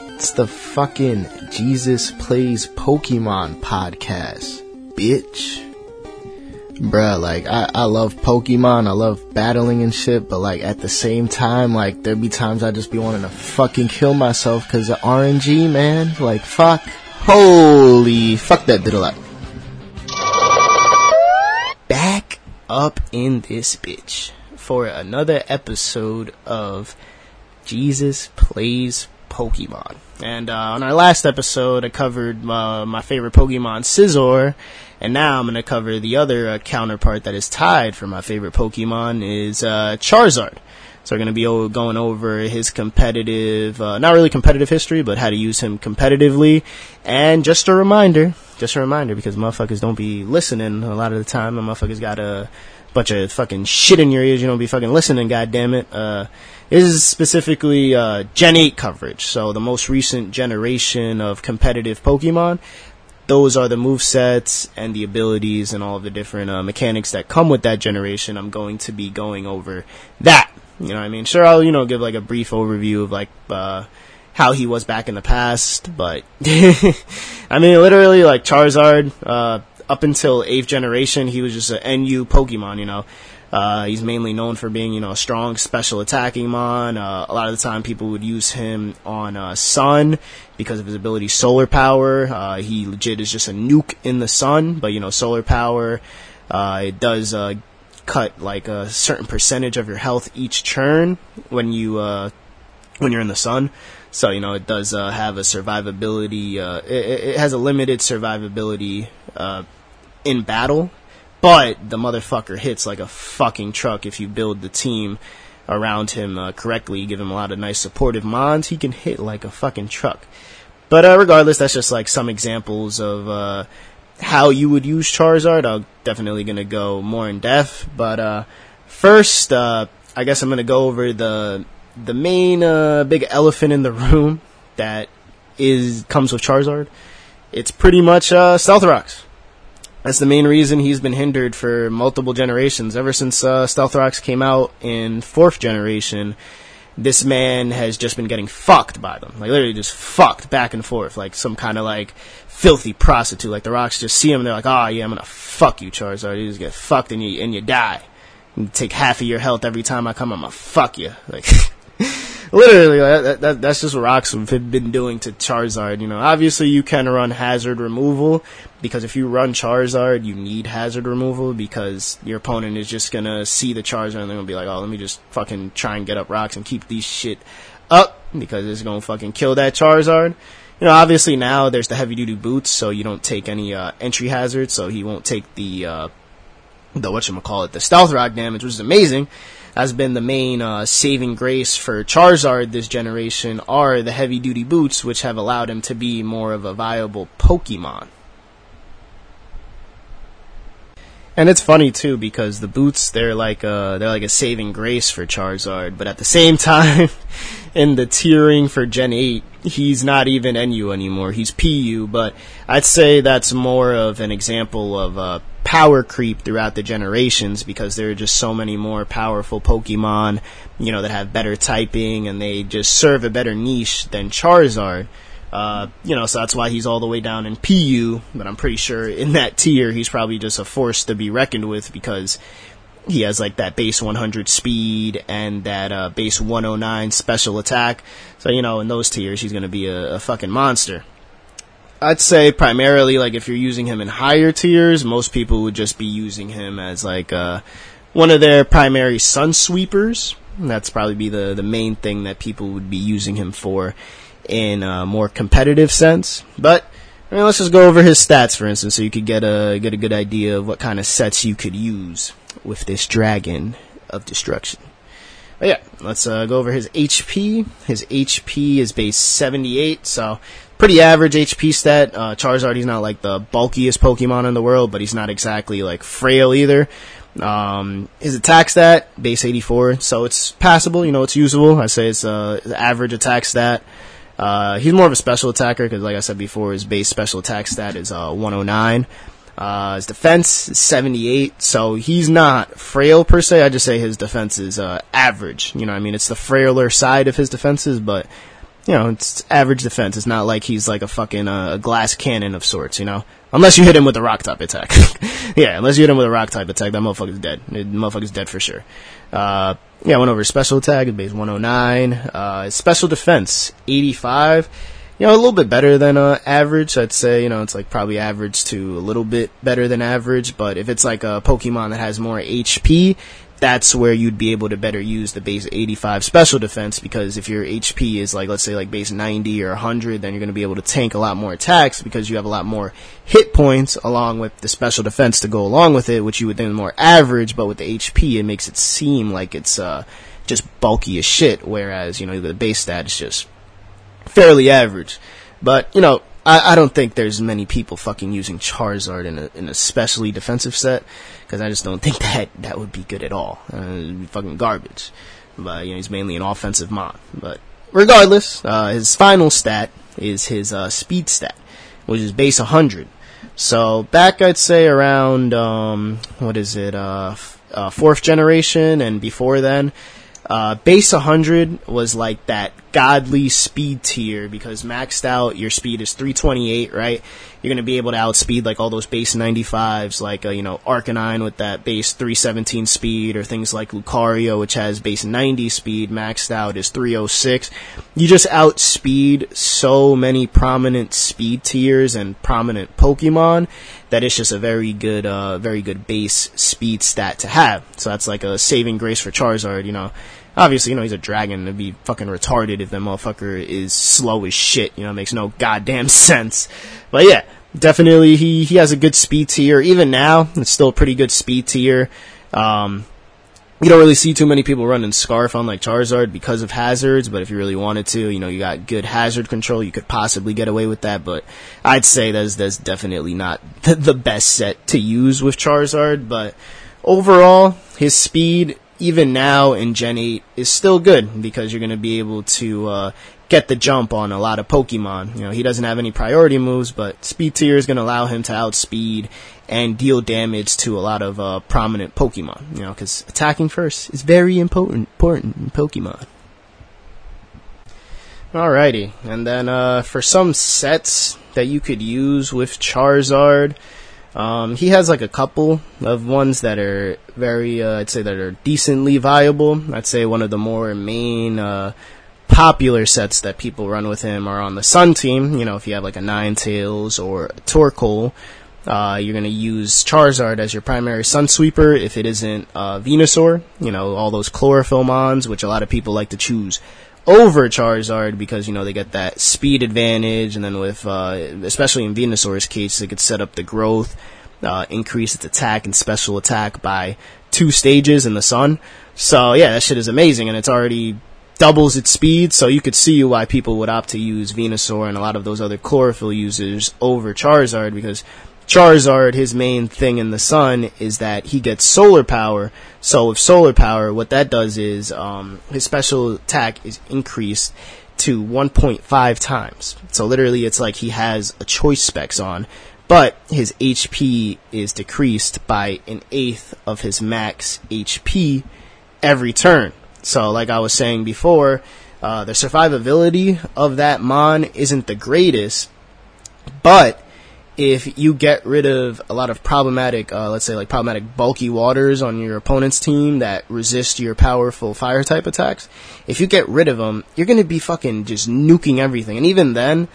It's the fucking Jeezus Plays Pokemon podcast, bitch. Bruh, like, I, I love Pokemon, I love battling and shit, but like, at the same time, like, there be times I just be wanting to fucking kill myself because of RNG, man. Like, fuck. Holy, fuck that did a lot. Back up in this bitch for another episode of Jeezus Plays Pokemon. And uh, on our last episode, I covered uh, my favorite Pokemon, Scizor, and now I'm going to cover the other uh, counterpart that is tied for my favorite Pokemon is uh, Charizard. So we're going to be o- going over his competitive, uh, not really competitive history, but how to use him competitively. And just a reminder, just a reminder, because motherfuckers don't be listening a lot of the time. The motherfuckers got a bunch of fucking shit in your ears. You don't be fucking listening, goddammit. Uh, this is specifically uh, Gen 8 coverage, so the most recent generation of competitive Pokemon. Those are the move sets and the abilities and all of the different uh, mechanics that come with that generation. I'm going to be going over that. You know what I mean? Sure, I'll, you know, give like a brief overview of like, uh, how he was back in the past, but I mean, literally, like Charizard, uh, up until 8th generation, he was just an NU Pokemon, you know. Uh, he's mainly known for being, you know, a strong special attacking mon. Uh, a lot of the time, people would use him on uh, Sun because of his ability Solar Power. Uh, he legit is just a nuke in the sun, but you know, Solar Power. Uh, it does uh, cut like a certain percentage of your health each turn when you when you're in the sun. So you know, it does have a survivability. It, it, has a limited survivability in battle but the motherfucker hits like a fucking truck if you build the team around him uh, correctly, give him a lot of nice supportive mons, he can hit like a fucking truck. But uh, regardless, that's just like some examples of uh, how you would use Charizard. I'm definitely gonna go more in depth, but uh, first, uh, I guess I'm gonna go over the the main uh, big elephant in the room that is comes with Charizard. It's pretty much Stealth Rocks. That's the main reason he's been hindered for multiple generations. Ever since uh, Stealth Rocks came out in fourth generation, this man has just been getting fucked by them. Like literally just fucked back and forth, like some kind of like filthy prostitute. Like the Rocks just see him, and they're like, "Oh yeah, I'm gonna fuck you, Charizard. You just get fucked and you and you die. You take half of your health every time I come. I'm gonna fuck you." Like. literally, that, that, that's just what Rocks have been doing to Charizard. You know, obviously you can run hazard removal because if you run Charizard, you need hazard removal because your opponent is just gonna see the Charizard and they're gonna be like, oh, let me just fucking try and get up Rocks and keep these shit up because it's gonna fucking kill that Charizard. You know, obviously now there's the heavy duty boots, so you don't take any uh, entry hazard, so he won't take the uh, the what call it, the stealth rock damage, which is amazing has been the main uh, saving grace for Charizard this generation are the heavy duty boots, which have allowed him to be more of a viable Pokemon. And it's funny too because the boots they're like a, they're like a saving grace for Charizard, but at the same time, in the tiering for Gen 8, he's not even NU anymore. He's PU, but I'd say that's more of an example of uh, power creep throughout the generations because there are just so many more powerful Pokemon, you know, that have better typing and they just serve a better niche than Charizard. Uh, you know, so that's why he's all the way down in PU, but I'm pretty sure in that tier he's probably just a force to be reckoned with because he has like that base 100 speed and that uh, base 109 special attack. So, you know, in those tiers he's going to be a, a fucking monster. I'd say primarily like if you're using him in higher tiers, most people would just be using him as like uh, one of their primary sun sweepers. That's probably be the the main thing that people would be using him for in a more competitive sense. But I mean, let's just go over his stats, for instance, so you could get a get a good idea of what kind of sets you could use with this dragon of destruction. But yeah, let's uh, go over his HP. His HP is base 78, so pretty average HP stat. Uh, Charizard, he's not like the bulkiest Pokemon in the world, but he's not exactly like frail either. Um, his attack stat, base 84, so it's passable, you know, it's usable. I say it's uh, average attack stat. Uh, he's more of a special attacker because, like I said before, his base special attack stat is uh, 109. Uh, his defense is 78, so he's not frail per se. I just say his defense is uh, average. You know, I mean, it's the frailer side of his defenses, but you know, it's average defense. It's not like he's like a fucking uh, glass cannon of sorts, you know? Unless you hit him with a rock type attack. yeah, unless you hit him with a rock type attack, that motherfucker's dead. The motherfucker's dead for sure. Uh, yeah, I went over special attack, base 109. Uh, special defense, 85. You know, a little bit better than uh, average. I'd say, you know, it's like probably average to a little bit better than average. But if it's like a Pokemon that has more HP, that's where you'd be able to better use the base 85 special defense because if your HP is like, let's say like base 90 or 100, then you're going to be able to tank a lot more attacks because you have a lot more hit points along with the special defense to go along with it, which you would think more average, but with the HP, it makes it seem like it's, uh, just bulky as shit, whereas, you know, the base stat is just fairly average. But, you know, I, I don't think there's many people fucking using Charizard in a, in a specially defensive set because I just don't think that that would be good at all. Uh, fucking garbage. But you know, he's mainly an offensive mon. But regardless, uh, his final stat is his uh, speed stat, which is base 100. So back, I'd say around um, what is it, uh, uh, fourth generation, and before then, uh, base 100 was like that godly speed tier because maxed out your speed is 328, right? You're gonna be able to outspeed like all those base 95s, like uh, you know Arcanine with that base 317 speed, or things like Lucario, which has base 90 speed, maxed out is 306. You just outspeed so many prominent speed tiers and prominent Pokemon that it's just a very good, uh, very good base speed stat to have. So that's like a saving grace for Charizard, you know obviously, you know, he's a dragon. It'd be fucking retarded if that motherfucker is slow as shit. You know, it makes no goddamn sense. But yeah, definitely he, he has a good speed tier. Even now, it's still a pretty good speed tier. Um, you don't really see too many people running Scarf on like Charizard because of hazards, but if you really wanted to, you know, you got good hazard control, you could possibly get away with that, but I'd say that's, that's definitely not the best set to use with Charizard, but overall, his speed even now in Gen 8 is still good because you're going to be able to uh, get the jump on a lot of Pokemon. You know, he doesn't have any priority moves, but Speed Tier is going to allow him to outspeed and deal damage to a lot of uh, prominent Pokemon. You know, because attacking first is very important, important in Pokemon. Alrighty, and then uh, for some sets that you could use with Charizard, um, he has like a couple of ones that are very, uh, I'd say that are decently viable. I'd say one of the more main, uh, popular sets that people run with him are on the Sun team. You know, if you have like a Ninetales or a Torkoal, uh, you're gonna use Charizard as your primary Sun Sweeper if it isn't, uh, Venusaur. You know, all those Chlorophyll mons, which a lot of people like to choose over Charizard because you know they get that speed advantage, and then with uh, especially in Venusaur's case, they could set up the growth, uh, increase its attack and special attack by two stages in the sun. So yeah, that shit is amazing, and it's already doubles its speed. So you could see why people would opt to use Venusaur and a lot of those other chlorophyll users over Charizard because Charizard, his main thing in the sun is that he gets solar power. So with solar power, what that does is um, his special attack is increased to 1.5 times. So literally, it's like he has a choice specs on, but his HP is decreased by an eighth of his max HP every turn. So, like I was saying before, uh, the survivability of that Mon isn't the greatest, but if you get rid of a lot of problematic, uh, let's say like problematic bulky waters on your opponent's team that resist your powerful fire type attacks, if you get rid of them, you're gonna be fucking just nuking everything. And even then,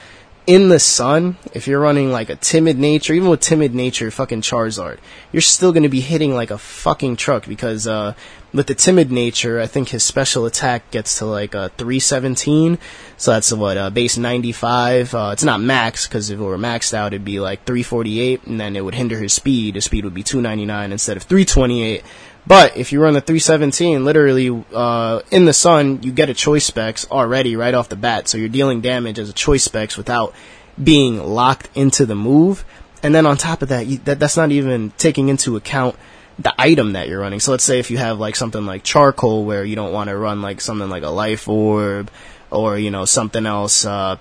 in the sun, if you're running like a timid nature, even with timid nature, fucking Charizard, you're still gonna be hitting like a fucking truck because, uh, with the timid nature, I think his special attack gets to like a 317. So that's what, uh, base 95. Uh, it's not max, cause if it were maxed out, it'd be like 348, and then it would hinder his speed. His speed would be 299 instead of 328. But if you run the 317, literally, uh, in the sun, you get a choice specs already right off the bat. So you're dealing damage as a choice specs without being locked into the move. And then on top of that, you, that that's not even taking into account the item that you're running. So let's say if you have like something like charcoal where you don't want to run like something like a life orb or, you know, something else, uh,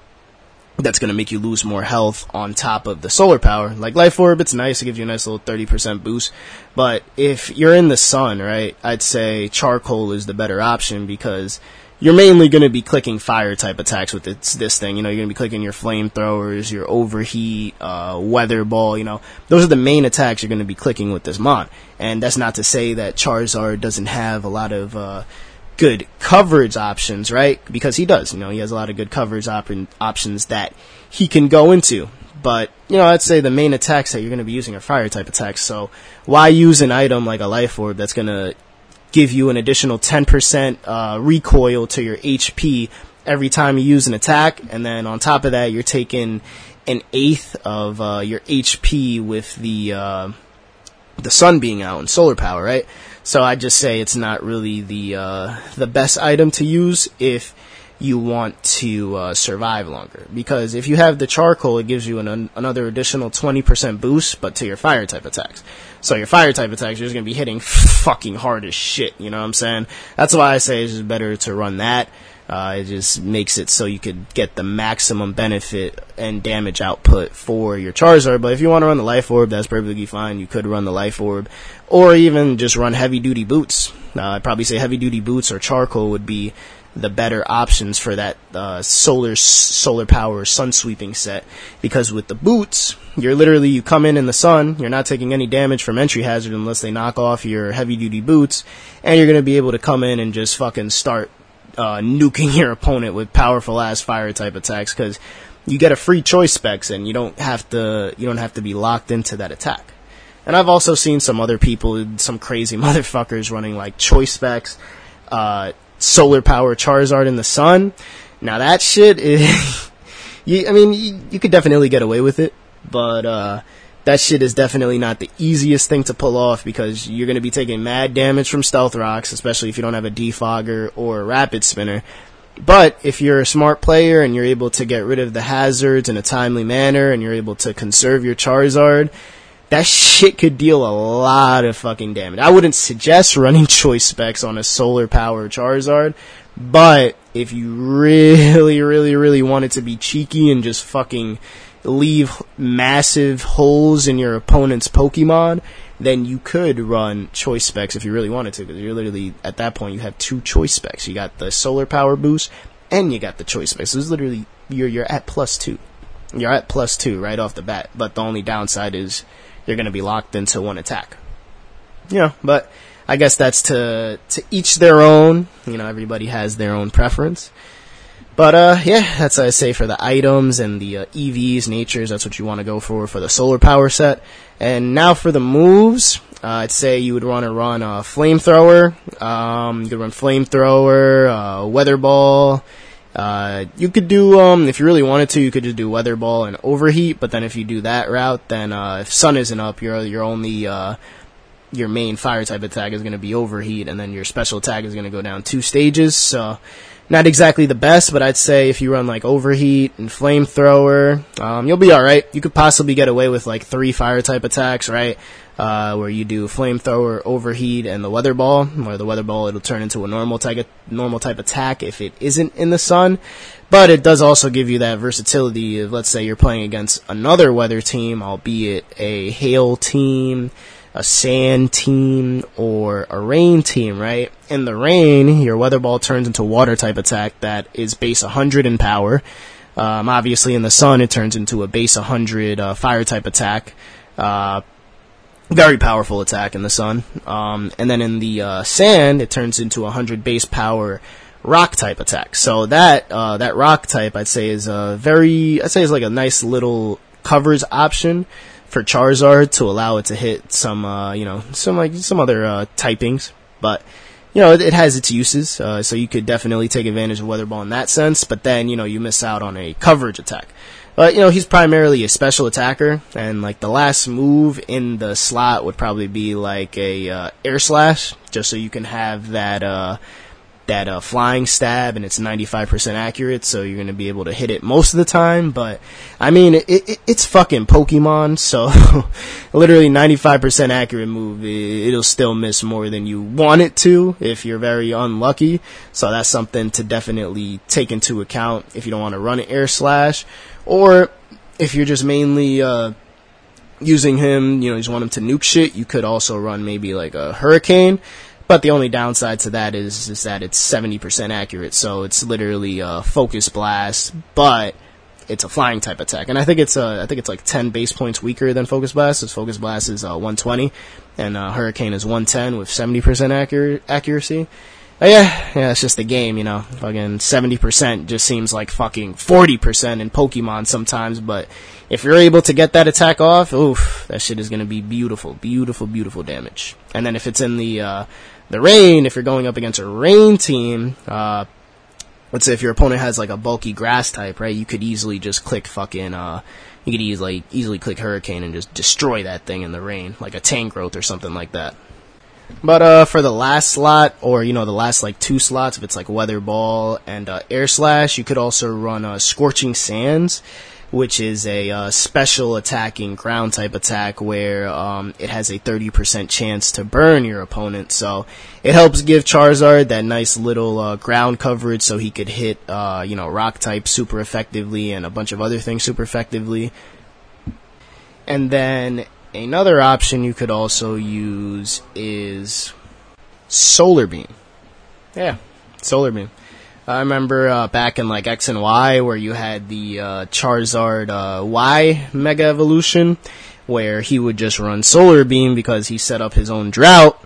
that's going to make you lose more health on top of the solar power. Like Life Orb, it's nice. It gives you a nice little 30% boost. But if you're in the sun, right, I'd say charcoal is the better option because you're mainly going to be clicking fire type attacks with this, this thing. You know, you're going to be clicking your flamethrowers, your overheat, uh, weather ball. You know, those are the main attacks you're going to be clicking with this mod. And that's not to say that Charizard doesn't have a lot of uh, good coverage options, right? Because he does. You know, he has a lot of good coverage op- options that he can go into. But, you know, I'd say the main attacks that you're going to be using are fire type attacks. So why use an item like a life orb that's going to give you an additional 10% uh, recoil to your HP every time you use an attack, and then on top of that, you're taking an eighth of uh, your HP with the uh, the sun being out and solar power, right? So I just say it's not really the uh, the best item to use if you want to uh, survive longer. Because if you have the charcoal, it gives you an, another additional 20% boost, but to your fire type attacks. So your fire type attacks, you're just going to be hitting fucking hard as shit, you know what I'm saying? That's why I say it's just better to run that. Uh, it just makes it so you could get the maximum benefit and damage output for your Charizard. But if you want to run the Life Orb, that's perfectly fine. You could run the Life Orb, or even just run heavy duty boots. Uh, I'd probably say heavy duty boots or charcoal would be the better options for that uh, solar solar power sun sweeping set because with the boots you're literally you come in in the sun you're not taking any damage from entry hazard unless they knock off your heavy duty boots and you're going to be able to come in and just fucking start uh, nuking your opponent with powerful ass fire type attacks because you get a free choice specs and you don't have to you don't have to be locked into that attack and I've also seen some other people, some crazy motherfuckers running like choice specs, uh, solar power Charizard in the sun. Now that shit is, you, I mean, you, you, could definitely get away with it, but, uh, that shit is definitely not the easiest thing to pull off because you're going to be taking mad damage from stealth rocks, especially if you don't have a defogger or a rapid spinner. But if you're a smart player and you're able to get rid of the hazards in a timely manner and you're able to conserve your Charizard, that shit could deal a lot of fucking damage. I wouldn't suggest running choice specs on a solar power Charizard, but if you really, really, really wanted to be cheeky and just fucking leave massive holes in your opponent's Pokemon, then you could run choice specs if you really wanted to, because you're literally, at that point, you have two choice specs. You got the solar power boost, and you got the choice specs. So it's literally, you're, you're at plus two. You're at plus two right off the bat, but the only downside is you're to be locked into one attack. You know, but I guess that's to to each their own. You know, everybody has their own preference. But uh, yeah, that's I say for the items and the uh, EVs, natures. That's what you want to go for for the solar power set. And now for the moves, uh, I'd say you would want to run a flamethrower. Um, you could run flamethrower, uh, weather ball, uh, you could do, um, if you really wanted to, you could just do weather ball and overheat, but then if you do that route, then, uh, if sun isn't up, your, your only, uh, your main fire type attack is going to be overheat, and then your special attack is going to go down two stages, so, not exactly the best, but I'd say if you run like overheat and flamethrower, um, you'll be alright. You could possibly get away with like three fire type attacks, right? uh, where you do flamethrower, overheat, and the weather ball. Where the weather ball it'll turn into a normal type normal type attack if it isn't in the sun. But it does also give you that versatility of let's say you're playing against another weather team, albeit a hail team, a sand team, or a rain team, right? In the rain, your weather ball turns into water type attack that is base 100 in power. Um, obviously, in the sun, it turns into a base 100 uh, fire type attack. Uh, very powerful attack in the sun. Um, and then in the uh, sand, it turns into a hundred base power rock type attack. So that uh, that rock type, I'd say, is a very, I'd say, is like a nice little covers option for Charizard to allow it to hit some, uh, you know, some like some other uh, typings. But you know, it, it has its uses. Uh, so you could definitely take advantage of Weather Ball in that sense. But then you know, you miss out on a coverage attack. But, you know, he's primarily a special attacker, and, like, the last move in the slot would probably be, like, a, uh, air slash, just so you can have that, uh, that, uh, flying stab, and it's 95% accurate, so you're gonna be able to hit it most of the time, but, I mean, it, it it's fucking Pokemon, so, literally 95% accurate move, it, it'll still miss more than you want it to, if you're very unlucky, so that's something to definitely take into account if you don't want to run an air slash, or if you're just mainly uh, using him, you know, you just want him to nuke shit, you could also run maybe like a hurricane. But the only downside to that is is that it's 70% accurate, so it's literally a focus blast, but it's a flying type attack, and I think it's uh, I think it's like 10 base points weaker than Focus Blast. As Focus Blast is uh, 120, and uh, Hurricane is 110 with 70% accurate accuracy. Yeah, yeah, it's just the game, you know. Fucking 70% just seems like fucking 40% in Pokemon sometimes, but if you're able to get that attack off, oof, that shit is gonna be beautiful, beautiful, beautiful damage. And then if it's in the, uh, the rain, if you're going up against a rain team, uh, let's say if your opponent has like a bulky grass type, right, you could easily just click fucking, uh, you could easily, easily click Hurricane and just destroy that thing in the rain, like a Tangrowth or something like that. But uh, for the last slot, or you know, the last like two slots, if it's like Weather Ball and uh, Air Slash, you could also run uh, Scorching Sands, which is a uh, special attacking ground type attack where um, it has a 30% chance to burn your opponent. So it helps give Charizard that nice little uh, ground coverage, so he could hit uh, you know Rock type super effectively and a bunch of other things super effectively. And then Another option you could also use is Solar Beam. Yeah, Solar Beam. I remember uh, back in like X and Y where you had the uh, Charizard uh, Y Mega Evolution, where he would just run Solar Beam because he set up his own drought.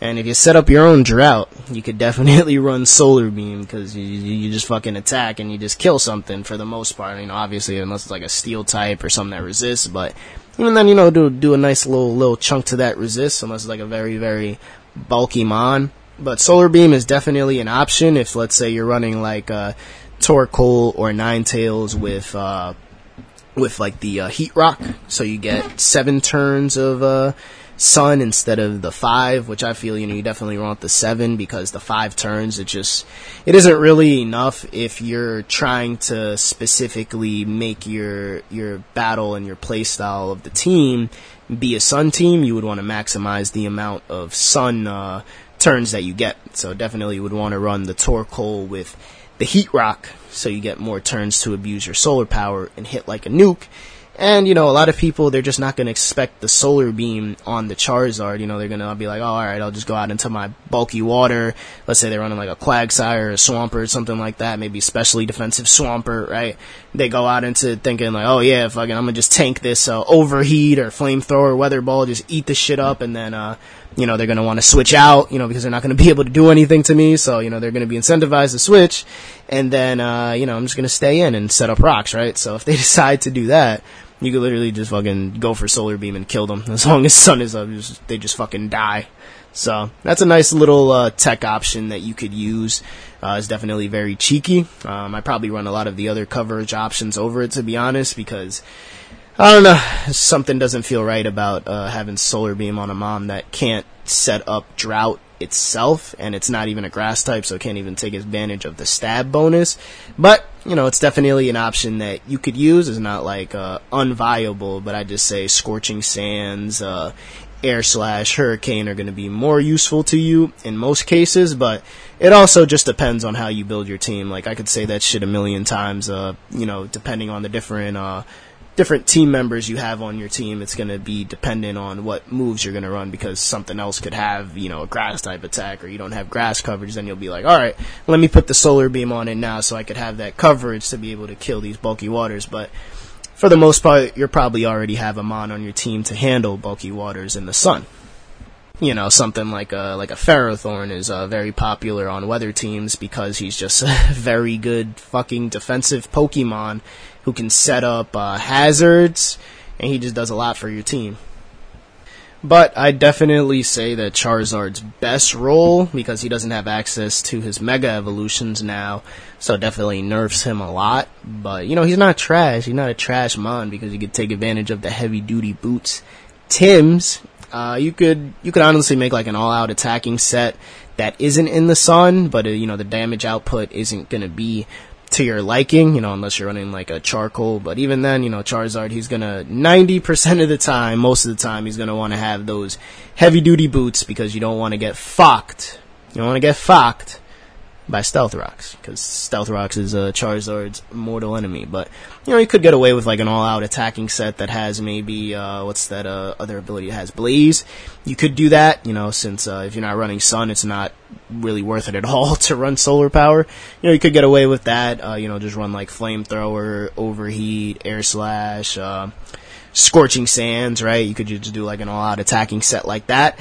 And if you set up your own drought, you could definitely run Solar Beam because you, you just fucking attack and you just kill something for the most part. You know, obviously unless it's like a Steel type or something that resists, but and then you know do do a nice little little chunk to that resist unless it's like a very very bulky mon. But solar beam is definitely an option if let's say you're running like uh, Torkoal or Ninetales with uh, with like the uh, heat rock, so you get seven turns of uh, sun instead of the five, which I feel you know you definitely want the seven because the five turns it just it isn't really enough if you're trying to specifically make your your battle and your playstyle of the team be a sun team. You would want to maximize the amount of sun uh, turns that you get. So definitely you would want to run the Torkoal with the Heat Rock, so you get more turns to abuse your solar power and hit like a nuke and, you know, a lot of people, they're just not going to expect the solar beam on the Charizard. You know, they're going to be like, oh, alright, I'll just go out into my bulky water. Let's say they're running like a Quagsire or a Swampert, something like that. Maybe especially defensive Swampert, right? They go out into thinking like, oh yeah, fucking, I'm going to just tank this, uh, overheat or flamethrower, weather ball, just eat the shit up and then, uh, you know, they're going to want to switch out, you know, because they're not going to be able to do anything to me. So, you know, they're going to be incentivized to switch. And then, uh, you know, I'm just going to stay in and set up rocks, right? So if they decide to do that, you could literally just fucking go for solar beam and kill them. As long as sun is up, just, they just fucking die. So that's a nice little uh, tech option that you could use. Uh, it's definitely very cheeky. Um, I probably run a lot of the other coverage options over it to be honest, because I don't know, something doesn't feel right about uh, having solar beam on a mom that can't set up drought itself, and it's not even a grass type, so it can't even take advantage of the stab bonus. But you know, it's definitely an option that you could use. It's not like uh, unviable, but I just say scorching sands, uh, air slash hurricane are going to be more useful to you in most cases, but it also just depends on how you build your team. Like I could say that shit a million times, uh, you know, depending on the different, uh, different team members you have on your team, it's going to be dependent on what moves you're going to run because something else could have, you know, a grass type attack or you don't have grass coverage. Then you'll be like, all right, let me put the solar beam on it now so I could have that coverage to be able to kill these bulky waters. But for the most part, you're probably already have a mon on your team to handle bulky waters in the sun. You know, something like a like a Ferrothorn is uh, very popular on weather teams because he's just a very good fucking defensive Pokemon who can set up uh, hazards, and he just does a lot for your team. But I definitely say that Charizard's best role, because he doesn't have access to his Mega Evolutions now, so definitely nerfs him a lot. But, you know, he's not trash. He's not a trash mon, because he could take advantage of the heavy duty boots. Tim's, uh, you could, you could honestly make like an all out attacking set that isn't in the sun, but, uh, you know, the damage output isn't gonna be to your liking, you know, unless you're running like a charcoal. But even then, you know, Charizard, he's gonna 90% of the time, most of the time, he's gonna want to have those heavy duty boots because you don't want to get fucked. You don't want to get fucked by Stealth Rocks because Stealth Rocks is uh, Charizard's mortal enemy. But you know, you could get away with like an all-out attacking set that has maybe uh, what's that uh, other ability that has Blaze. You could do that, you know, since uh, if you're not running Sun, it's not really worth it at all to run Solar Power. You know, you could get away with that. Uh, you know, just run like Flamethrower, Overheat, Air Slash. Uh, Scorching Sands, right? You could just do like an all-out attacking set like that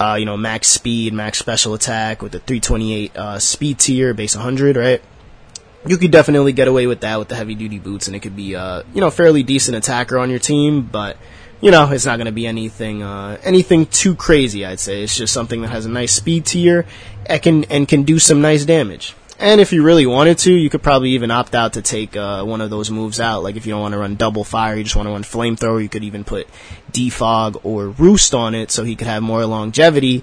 uh, you know, max speed, max special attack with the 328 uh, speed tier, base 100, right? You could definitely get away with that with the heavy duty boots, and it could be, uh, you know, fairly decent attacker on your team, but you know, it's not going to be anything, uh, anything too crazy. I'd say it's just something that has a nice speed tier, and can and can do some nice damage. And if you really wanted to, you could probably even opt out to take uh, one of those moves out. Like if you don't want to run double fire, you just want to run flamethrower, you could even put defog or roost on it so he could have more longevity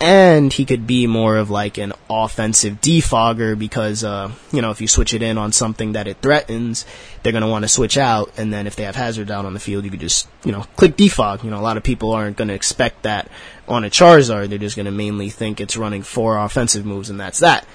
and he could be more of like an offensive defogger because uh, you know if you switch it in on something that it threatens, they're gonna want to switch out, and then if they have Hazard out on the field, you could just you know click defog. You know a lot of people aren't gonna expect that on a Charizard; they're just gonna mainly think it's running four offensive moves, and that's that.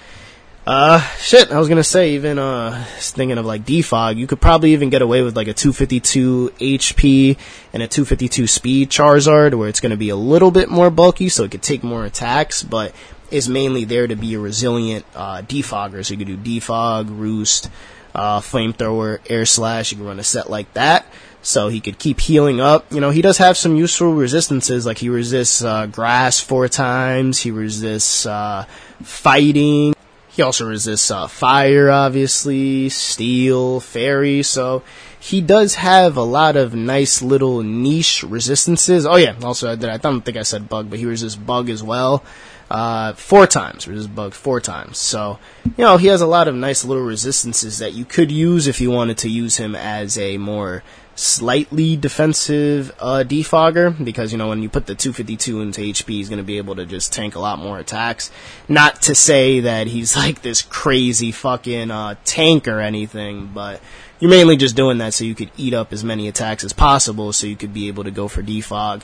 Uh, shit, I was gonna say, even, uh, thinking of like defog, you could probably even get away with like a 252 HP and a 252 speed Charizard, where it's gonna be a little bit more bulky, so it could take more attacks, but is mainly there to be a resilient, uh, defogger. So you could do defog, roost, uh, flamethrower, air slash, you can run a set like that. So he could keep healing up. You know, he does have some useful resistances, like he resists, uh, grass four times, he resists, uh, fighting, he also resists uh, fire, obviously, steel, fairy, so he does have a lot of nice little niche resistances. Oh yeah, also I, did, I don't think I said bug, but he resists bug as well. Uh, four times, resists bug four times. So, you know, he has a lot of nice little resistances that you could use if you wanted to use him as a more slightly defensive uh, defogger because you know when you put the 252 into HP, he's going to be able to just tank a lot more attacks. Not to say that he's like this crazy fucking uh, tank or anything, but you're mainly just doing that so you could eat up as many attacks as possible, so you could be able to go for defog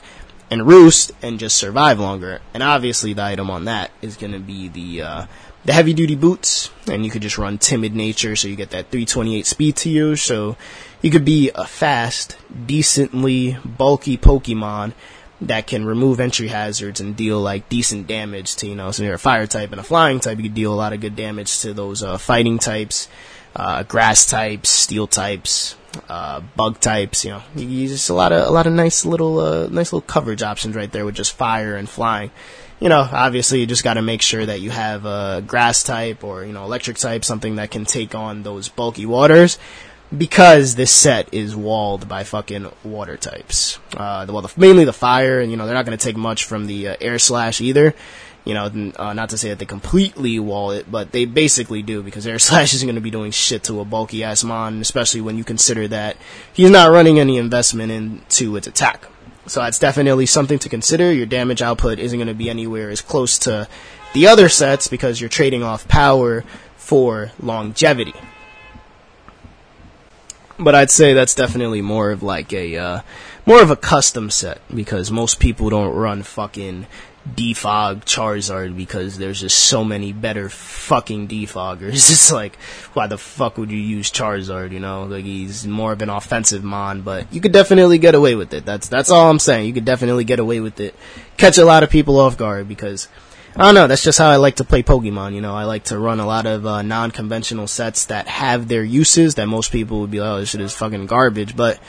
and roost and just survive longer. And obviously, the item on that is going to be the uh, the heavy duty boots, and you could just run timid nature, so you get that 328 speed to you. So you could be a fast, decently bulky Pokemon that can remove entry hazards and deal like decent damage to you know. So you're a fire type and a flying type, you could deal a lot of good damage to those uh, fighting types, uh, grass types, steel types, uh, bug types. You know, you just a lot of a lot of nice little uh, nice little coverage options right there with just fire and flying. You know, obviously you just got to make sure that you have a grass type or you know electric type, something that can take on those bulky waters because this set is walled by fucking water types. Uh, well, the, mainly the fire, and you know they're not going to take much from the uh, air slash either. You know, uh, not to say that they completely wall it, but they basically do because air slash isn't going to be doing shit to a bulky ass mon, especially when you consider that he's not running any investment into its attack. So that's definitely something to consider. Your damage output isn't going to be anywhere as close to the other sets because you're trading off power for longevity but I'd say that's definitely more of like a uh, more of a custom set because most people don't run fucking defog Charizard because there's just so many better fucking defoggers. It's like, why the fuck would you use Charizard? You know, like he's more of an offensive mon, but you could definitely get away with it. That's that's all I'm saying. You could definitely get away with it. Catch a lot of people off guard because I don't know. That's just how I like to play Pokemon. You know, I like to run a lot of uh, non-conventional sets that have their uses that most people would be like, "Oh, this shit is fucking garbage." But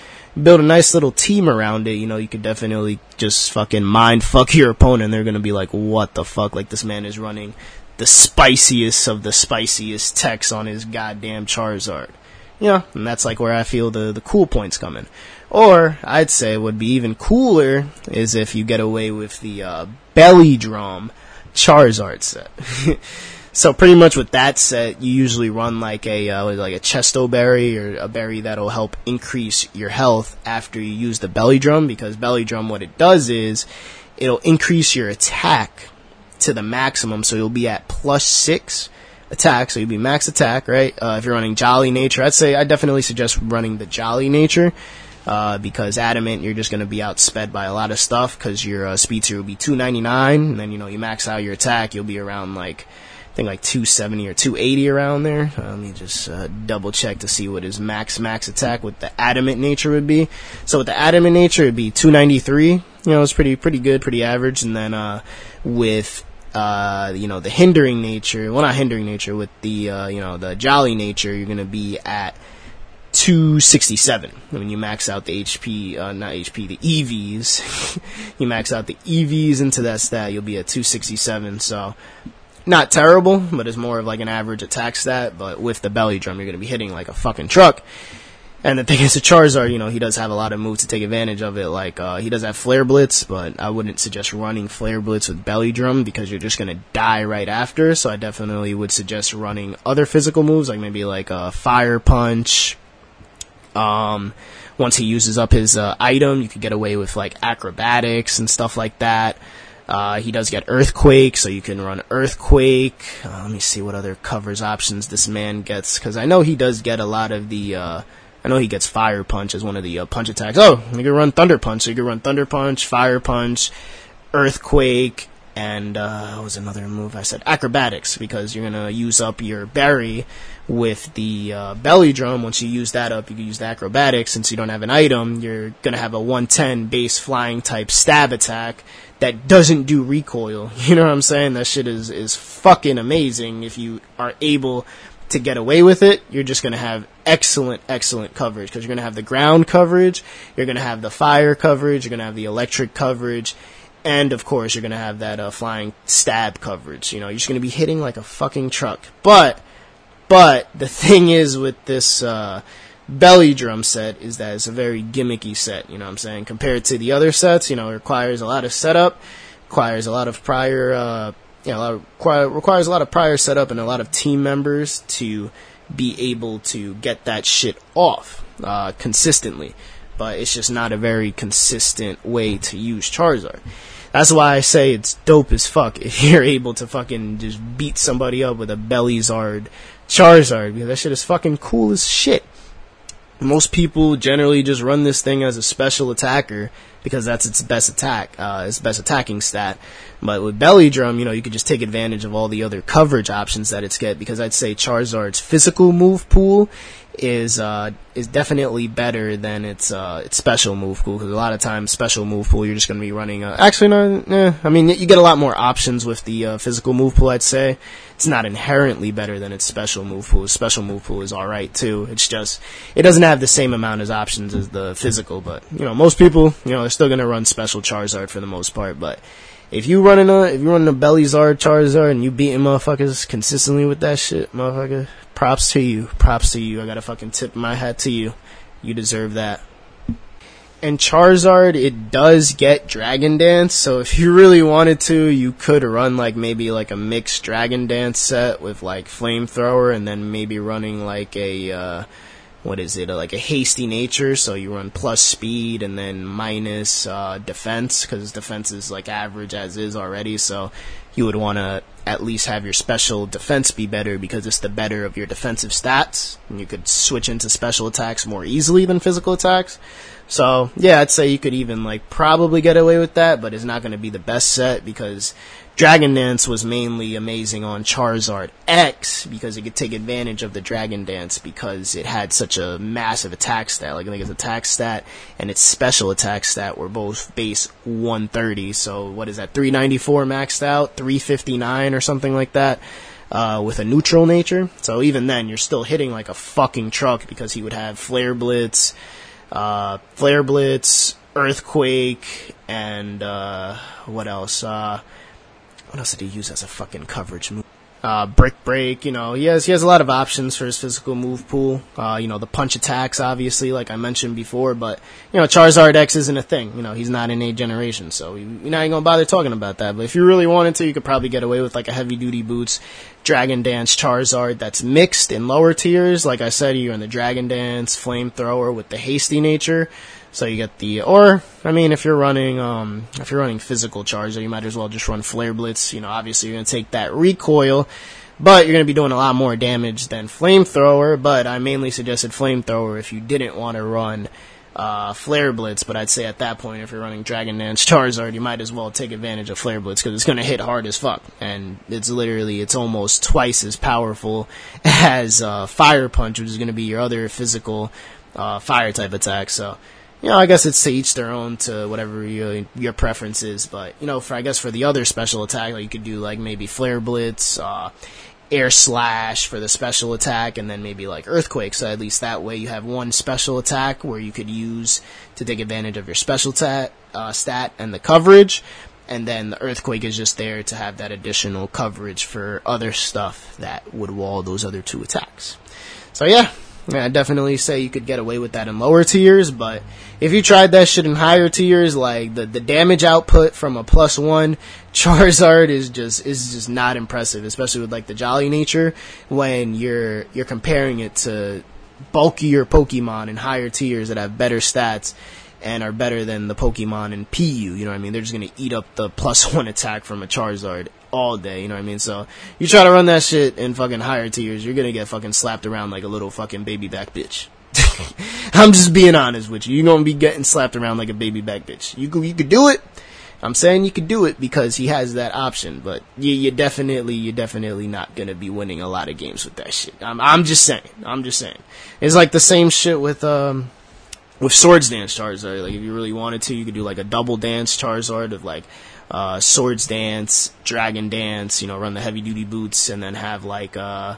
build a nice little team around it. You know, you could definitely just fucking mind fuck your opponent. They're gonna be like, "What the fuck?" Like this man is running the spiciest of the spiciest techs on his goddamn Charizard. You know, and that's like where I feel the the cool points come in. Or I'd say would be even cooler is if you get away with the uh, belly drum Charizard set. so pretty much with that set, you usually run like a uh, like a chesto berry or a berry that'll help increase your health after you use the belly drum because belly drum what it does is it'll increase your attack to the maximum. So you'll be at plus 6 attack so you'll be max attack right? Uh, if you're running jolly nature I'd say I definitely suggest running the jolly nature uh, because adamant you're just going to be outsped by a lot of stuff because your uh, speed tier will be 299 and then you know you max out your attack you'll be around like think like 270 or 280 around there. Uh, let me just uh, double check to see what his max max attack with the adamant nature would be. So with the adamant nature, it'd be 293. You know, it's pretty pretty good, pretty average. And then uh, with uh, you know the hindering nature, well not hindering nature, with the uh, you know the jolly nature, you're gonna be at 267. When you max out the HP, uh, not HP, the EVs, you max out the EVs into that stat, you'll be at 267. So not terrible, but it's more of like an average attack stat. But with the belly drum, you're going to be hitting like a fucking truck. And the thing is, the Charizard, you know, he does have a lot of moves to take advantage of it. Like, uh, he does have Flare Blitz, but I wouldn't suggest running Flare Blitz with Belly Drum because you're just gonna die right after. So I definitely would suggest running other physical moves, like maybe like a Fire Punch. Um, once he uses up his uh, item, you could get away with like acrobatics and stuff like that. Uh, he does get Earthquake, so you can run Earthquake. Uh, let me see what other covers options this man gets, because I know he does get a lot of the. Uh, I know he gets Fire Punch as one of the uh, punch attacks. Oh, you can run Thunder Punch, so you can run Thunder Punch, Fire Punch, Earthquake, and uh, what was another move I said? Acrobatics, because you're gonna use up your berry with the uh, belly drum. Once you use that up, you can use the acrobatics. Since you don't have an item, you're gonna have a 110 base flying type stab attack that doesn't do recoil. You know what I'm saying? That shit is is fucking amazing. If you are able to get away with it, you're just gonna have excellent, excellent coverage because you're gonna have the ground coverage, you're gonna have the fire coverage, you're gonna have the electric coverage, and of course you're gonna have that uh, flying stab coverage. You know, you're just gonna be hitting like a fucking truck. But, but the thing is with this uh, belly drum set is that it's a very gimmicky set. You know what I'm saying? Compared to the other sets, you know, it requires a lot of setup, requires a lot of prior, uh, you know, of, requires a lot of prior setup and a lot of team members to be able to get that shit off uh, consistently. But it's just not a very consistent way to use Charizard. That's why I say it's dope as fuck if you're able to fucking just beat somebody up with a Bellyzard Charizard because that shit is fucking cool as shit. Most people generally just run this thing as a special attacker because that's its best attack, uh, its best attacking stat. But with Belly Drum, you know, you could just take advantage of all the other coverage options that it's get because I'd say Charizard's physical move pool is uh, is definitely better than its uh, its special move pool because a lot of times special move pool you're just going to be running. Uh, actually, no, eh, I mean you get a lot more options with the uh, physical move pool. I'd say it's not inherently better than its special move pool. Special move pool is all right too. It's just it doesn't have the same amount of options as the physical. But you know most people you know they're still going to run special Charizard for the most part. But if you running a if you running a Bellyzard Charizard and you beating motherfuckers consistently with that shit, motherfucker, props to you. Props to you. I gotta fucking tip my hat to you. You deserve that. And Charizard, it does get Dragon Dance, so if you really wanted to, you could run like maybe like a mixed Dragon Dance set with like Flamethrower and then maybe running like a, uh, what is it, like a hasty nature, so you run plus speed and then minus uh, defense, because defense is like average as is already, so you would want to at least have your special defense be better because it's the better of your defensive stats, and you could switch into special attacks more easily than physical attacks. So, yeah, I'd say you could even like probably get away with that, but it's not going to be the best set because Dragon Dance was mainly amazing on Charizard X because it could take advantage of the Dragon Dance because it had such a massive attack stat. Like I think its attack stat and its special attack stat were both base 130. So what is that? 394 maxed out, 359 or something like that. Uh, with a neutral nature. So even then, you're still hitting like a fucking truck because he would have Flare Blitz, uh, Flare Blitz, Earthquake, and, uh, what else? What else did he use as a fucking coverage move? Uh, brick break, you know, he has he has a lot of options for his physical move pool. Uh, you know, the punch attacks, obviously, like I mentioned before, but you know, Charizard X isn't a thing. You know, he's not in a generation, so you're not even gonna bother talking about that. But if you really wanted to, you could probably get away with like a heavy duty boots, Dragon Dance Charizard that's mixed in lower tiers. Like I said, you're in the Dragon Dance Flamethrower with the hasty nature. So you get the, or I mean, if you're running, um, if you're running physical charge, you might as well just run flare blitz. You know, obviously you're gonna take that recoil, but you're gonna be doing a lot more damage than flamethrower. But I mainly suggested flamethrower if you didn't want to run uh, Flare Blitz, but I'd say at that point, if you're running Dragon Dance Charizard, you might as well take advantage of Flare Blitz because it's to hit hard as fuck. And it's literally, it's almost twice as powerful as uh, Fire Punch, which is to be your other physical uh, fire type attack. So, you know, I guess it's to each their own to whatever your your preference is. But you know, for I guess for the other special attack, like you could do like maybe Flare Blitz, uh, Air Slash for the special attack, and then maybe like Earthquake. So at least that way you have one special attack where you could use to take advantage of your special tat, uh, stat and the coverage. And then the Earthquake is just there to have that additional coverage for other stuff that would wall those other two attacks. So yeah, I definitely say you could get away with that in lower tiers, but if you tried that shit in higher tiers, like the, the damage output from a plus one Charizard is just is just not impressive, especially with like the jolly nature when you're you're comparing it to bulkier Pokemon in higher tiers that have better stats and are better than the Pokemon in PU. You know what I mean? They're just gonna eat up the plus one attack from a Charizard all day. You know what I mean? So you try to run that shit in fucking higher tiers, you're gonna get fucking slapped around like a little fucking baby back bitch. I'm just being honest with you. You're gonna be getting slapped around like a baby back bitch. You could, you could do it. I'm saying you could do it because he has that option, but you, you're definitely, you're definitely not gonna be winning a lot of games with that shit. I'm, I'm just saying. I'm just saying. It's like the same shit with, um, with Swords Dance Charizard. Like, if you really wanted to, you could do like a double dance Charizard of like, uh, Swords Dance, Dragon Dance, you know, run the heavy duty boots, and then have like, uh,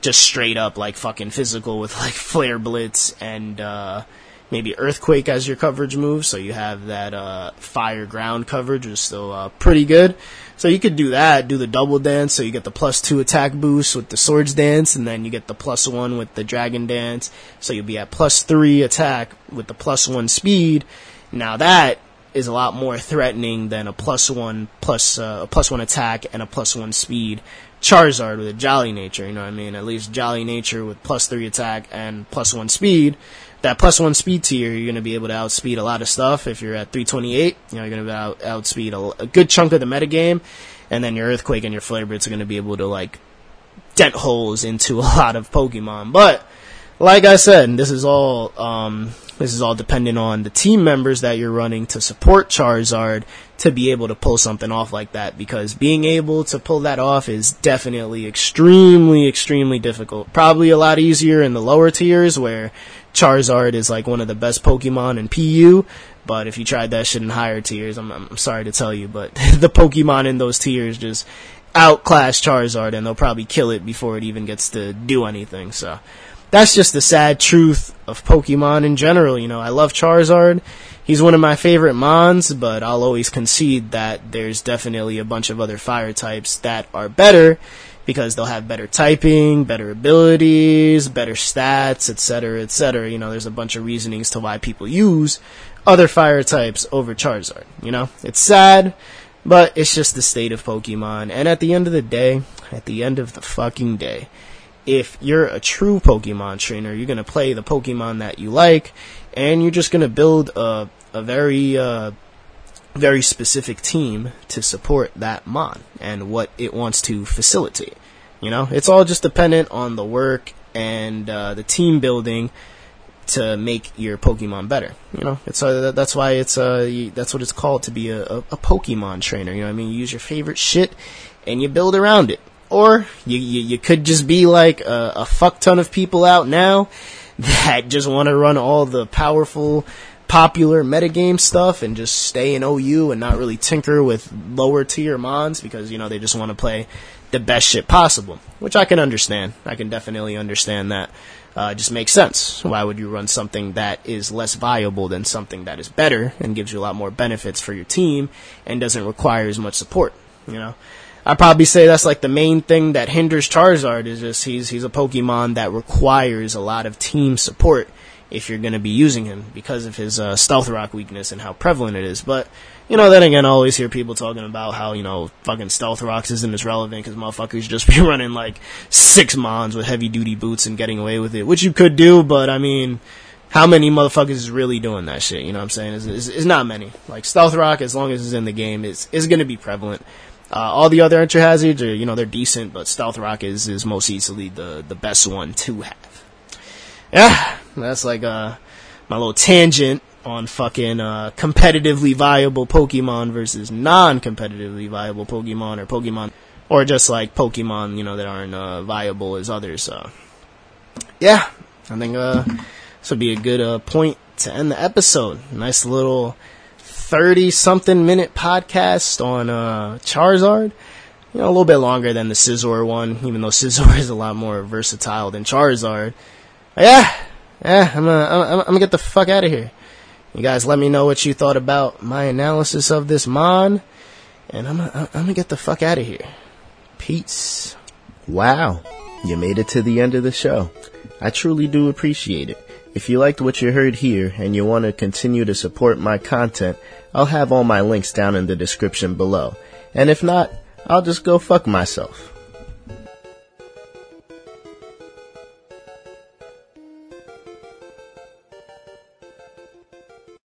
just straight up like fucking physical with like Flare Blitz and, uh, maybe Earthquake as your coverage move, so you have that, uh, fire ground coverage, which is still, uh, pretty good. So you could do that, do the double dance, so you get the plus two attack boost with the swords dance, and then you get the plus one with the dragon dance, so you'll be at plus three attack with the plus one speed. Now that is a lot more threatening than a plus one plus uh, a plus one attack and a plus one speed Charizard with a Jolly Nature. You know what I mean? At least Jolly Nature with plus three attack and plus one speed. That plus one speed tier, you're going to be able to outspeed a lot of stuff. If you're at 328, you know, you're going to out, outspeed a, good chunk of the metagame. And then your Earthquake and your Flare Blitz are going to be able to, like, dent holes into a lot of Pokemon. But, like I said, this is all, um, this is all dependent on the team members that you're running to support Charizard to be able to pull something off like that because being able to pull that off is definitely extremely, extremely difficult. Probably a lot easier in the lower tiers where Charizard is like one of the best Pokemon in PU, but if you tried that shit in higher tiers, I'm, I'm sorry to tell you, but the Pokemon in those tiers just outclass Charizard and they'll probably kill it before it even gets to do anything, so that's just the sad truth of Pokemon in general. You know, I love Charizard. He's one of my favorite Mons, but I'll always concede that there's definitely a bunch of other fire types that are better because they'll have better typing, better abilities, better stats, etc., etc. You know, there's a bunch of reasonings to why people use other fire types over Charizard. You know, it's sad, but it's just the state of Pokemon. And at the end of the day, at the end of the fucking day, if you're a true Pokemon trainer, you're gonna play the Pokemon that you like, and you're just gonna build a a very uh, very specific team to support that mon and what it wants to facilitate. You know, it's all just dependent on the work and uh, the team building to make your Pokemon better. You know, it's uh, that's why it's uh that's what it's called to be a, a, a Pokemon trainer. You know, I mean, you use your favorite shit and you build around it. Or you, you, you could just be like a, a fuck ton of people out now that just want to run all the powerful, popular metagame stuff and just stay in OU and not really tinker with lower tier mons because, you know, they just want to play the best shit possible. Which I can understand. I can definitely understand that. Uh, just makes sense. Why would you run something that is less viable than something that is better and gives you a lot more benefits for your team and doesn't require as much support? You know? I'd probably say that's like the main thing that hinders Charizard is just he's he's a Pokemon that requires a lot of team support if you're going to be using him because of his uh, Stealth Rock weakness and how prevalent it is. But you know, then again, I always hear people talking about how you know fucking Stealth Rocks isn't as relevant because motherfuckers just be running like six Mons with heavy duty boots and getting away with it, which you could do, but I mean. How many motherfuckers is really doing that shit? You know what I'm saying? It's, it's, it's not many. Like Stealth Rock, as long as it's in the game, is is going to be prevalent. Uh, all the other entry hazards are, you know, they're decent, but Stealth Rock is, is most easily the, the best one to have. Yeah, that's like, uh, my little tangent on fucking uh, competitively viable Pokemon versus non-competitively viable Pokemon or Pokemon or just like Pokemon, you know, that aren't uh, viable as others. Yeah, I think uh, this would be a good uh, point to end the episode. Nice little thirty-something minute podcast on uh, Charizard. You know, a little bit longer than the Scizor one, even though Scizor is a lot more versatile than Charizard. But yeah, yeah, I'm gonna, I'm, I'm gonna get the fuck out of here. You guys let me know what you thought about my analysis of this Mon, and I'm gonna, I'm gonna get the fuck out of here. Peace. Wow, you made it to the end of the show. I truly do appreciate it. If you liked what you heard here and you want to continue to support my content, I'll have all my links down in the description below. And if not, I'll just go fuck myself.